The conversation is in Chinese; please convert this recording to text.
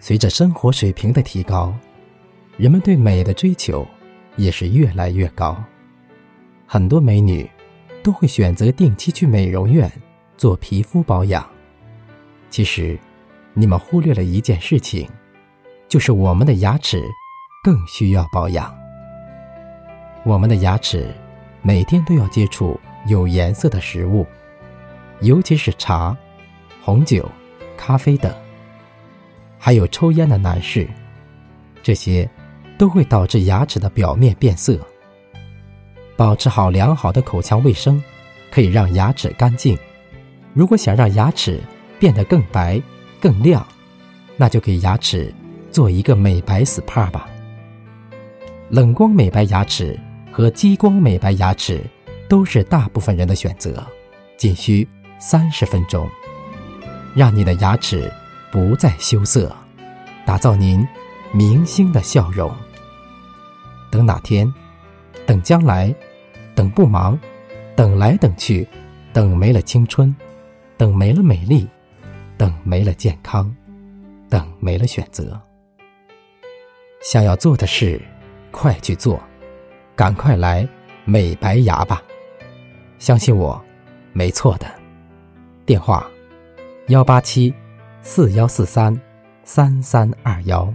随着生活水平的提高，人们对美的追求也是越来越高。很多美女都会选择定期去美容院做皮肤保养。其实，你们忽略了一件事情，就是我们的牙齿更需要保养。我们的牙齿每天都要接触有颜色的食物，尤其是茶、红酒、咖啡等。还有抽烟的男士，这些都会导致牙齿的表面变色。保持好良好的口腔卫生，可以让牙齿干净。如果想让牙齿变得更白、更亮，那就给牙齿做一个美白 SPA 吧。冷光美白牙齿和激光美白牙齿都是大部分人的选择，仅需三十分钟，让你的牙齿。不再羞涩，打造您明星的笑容。等哪天，等将来，等不忙，等来等去，等没了青春，等没了美丽，等没了健康，等没了选择。想要做的事，快去做，赶快来美白牙吧！相信我，没错的。电话：幺八七。四幺四三三三二幺。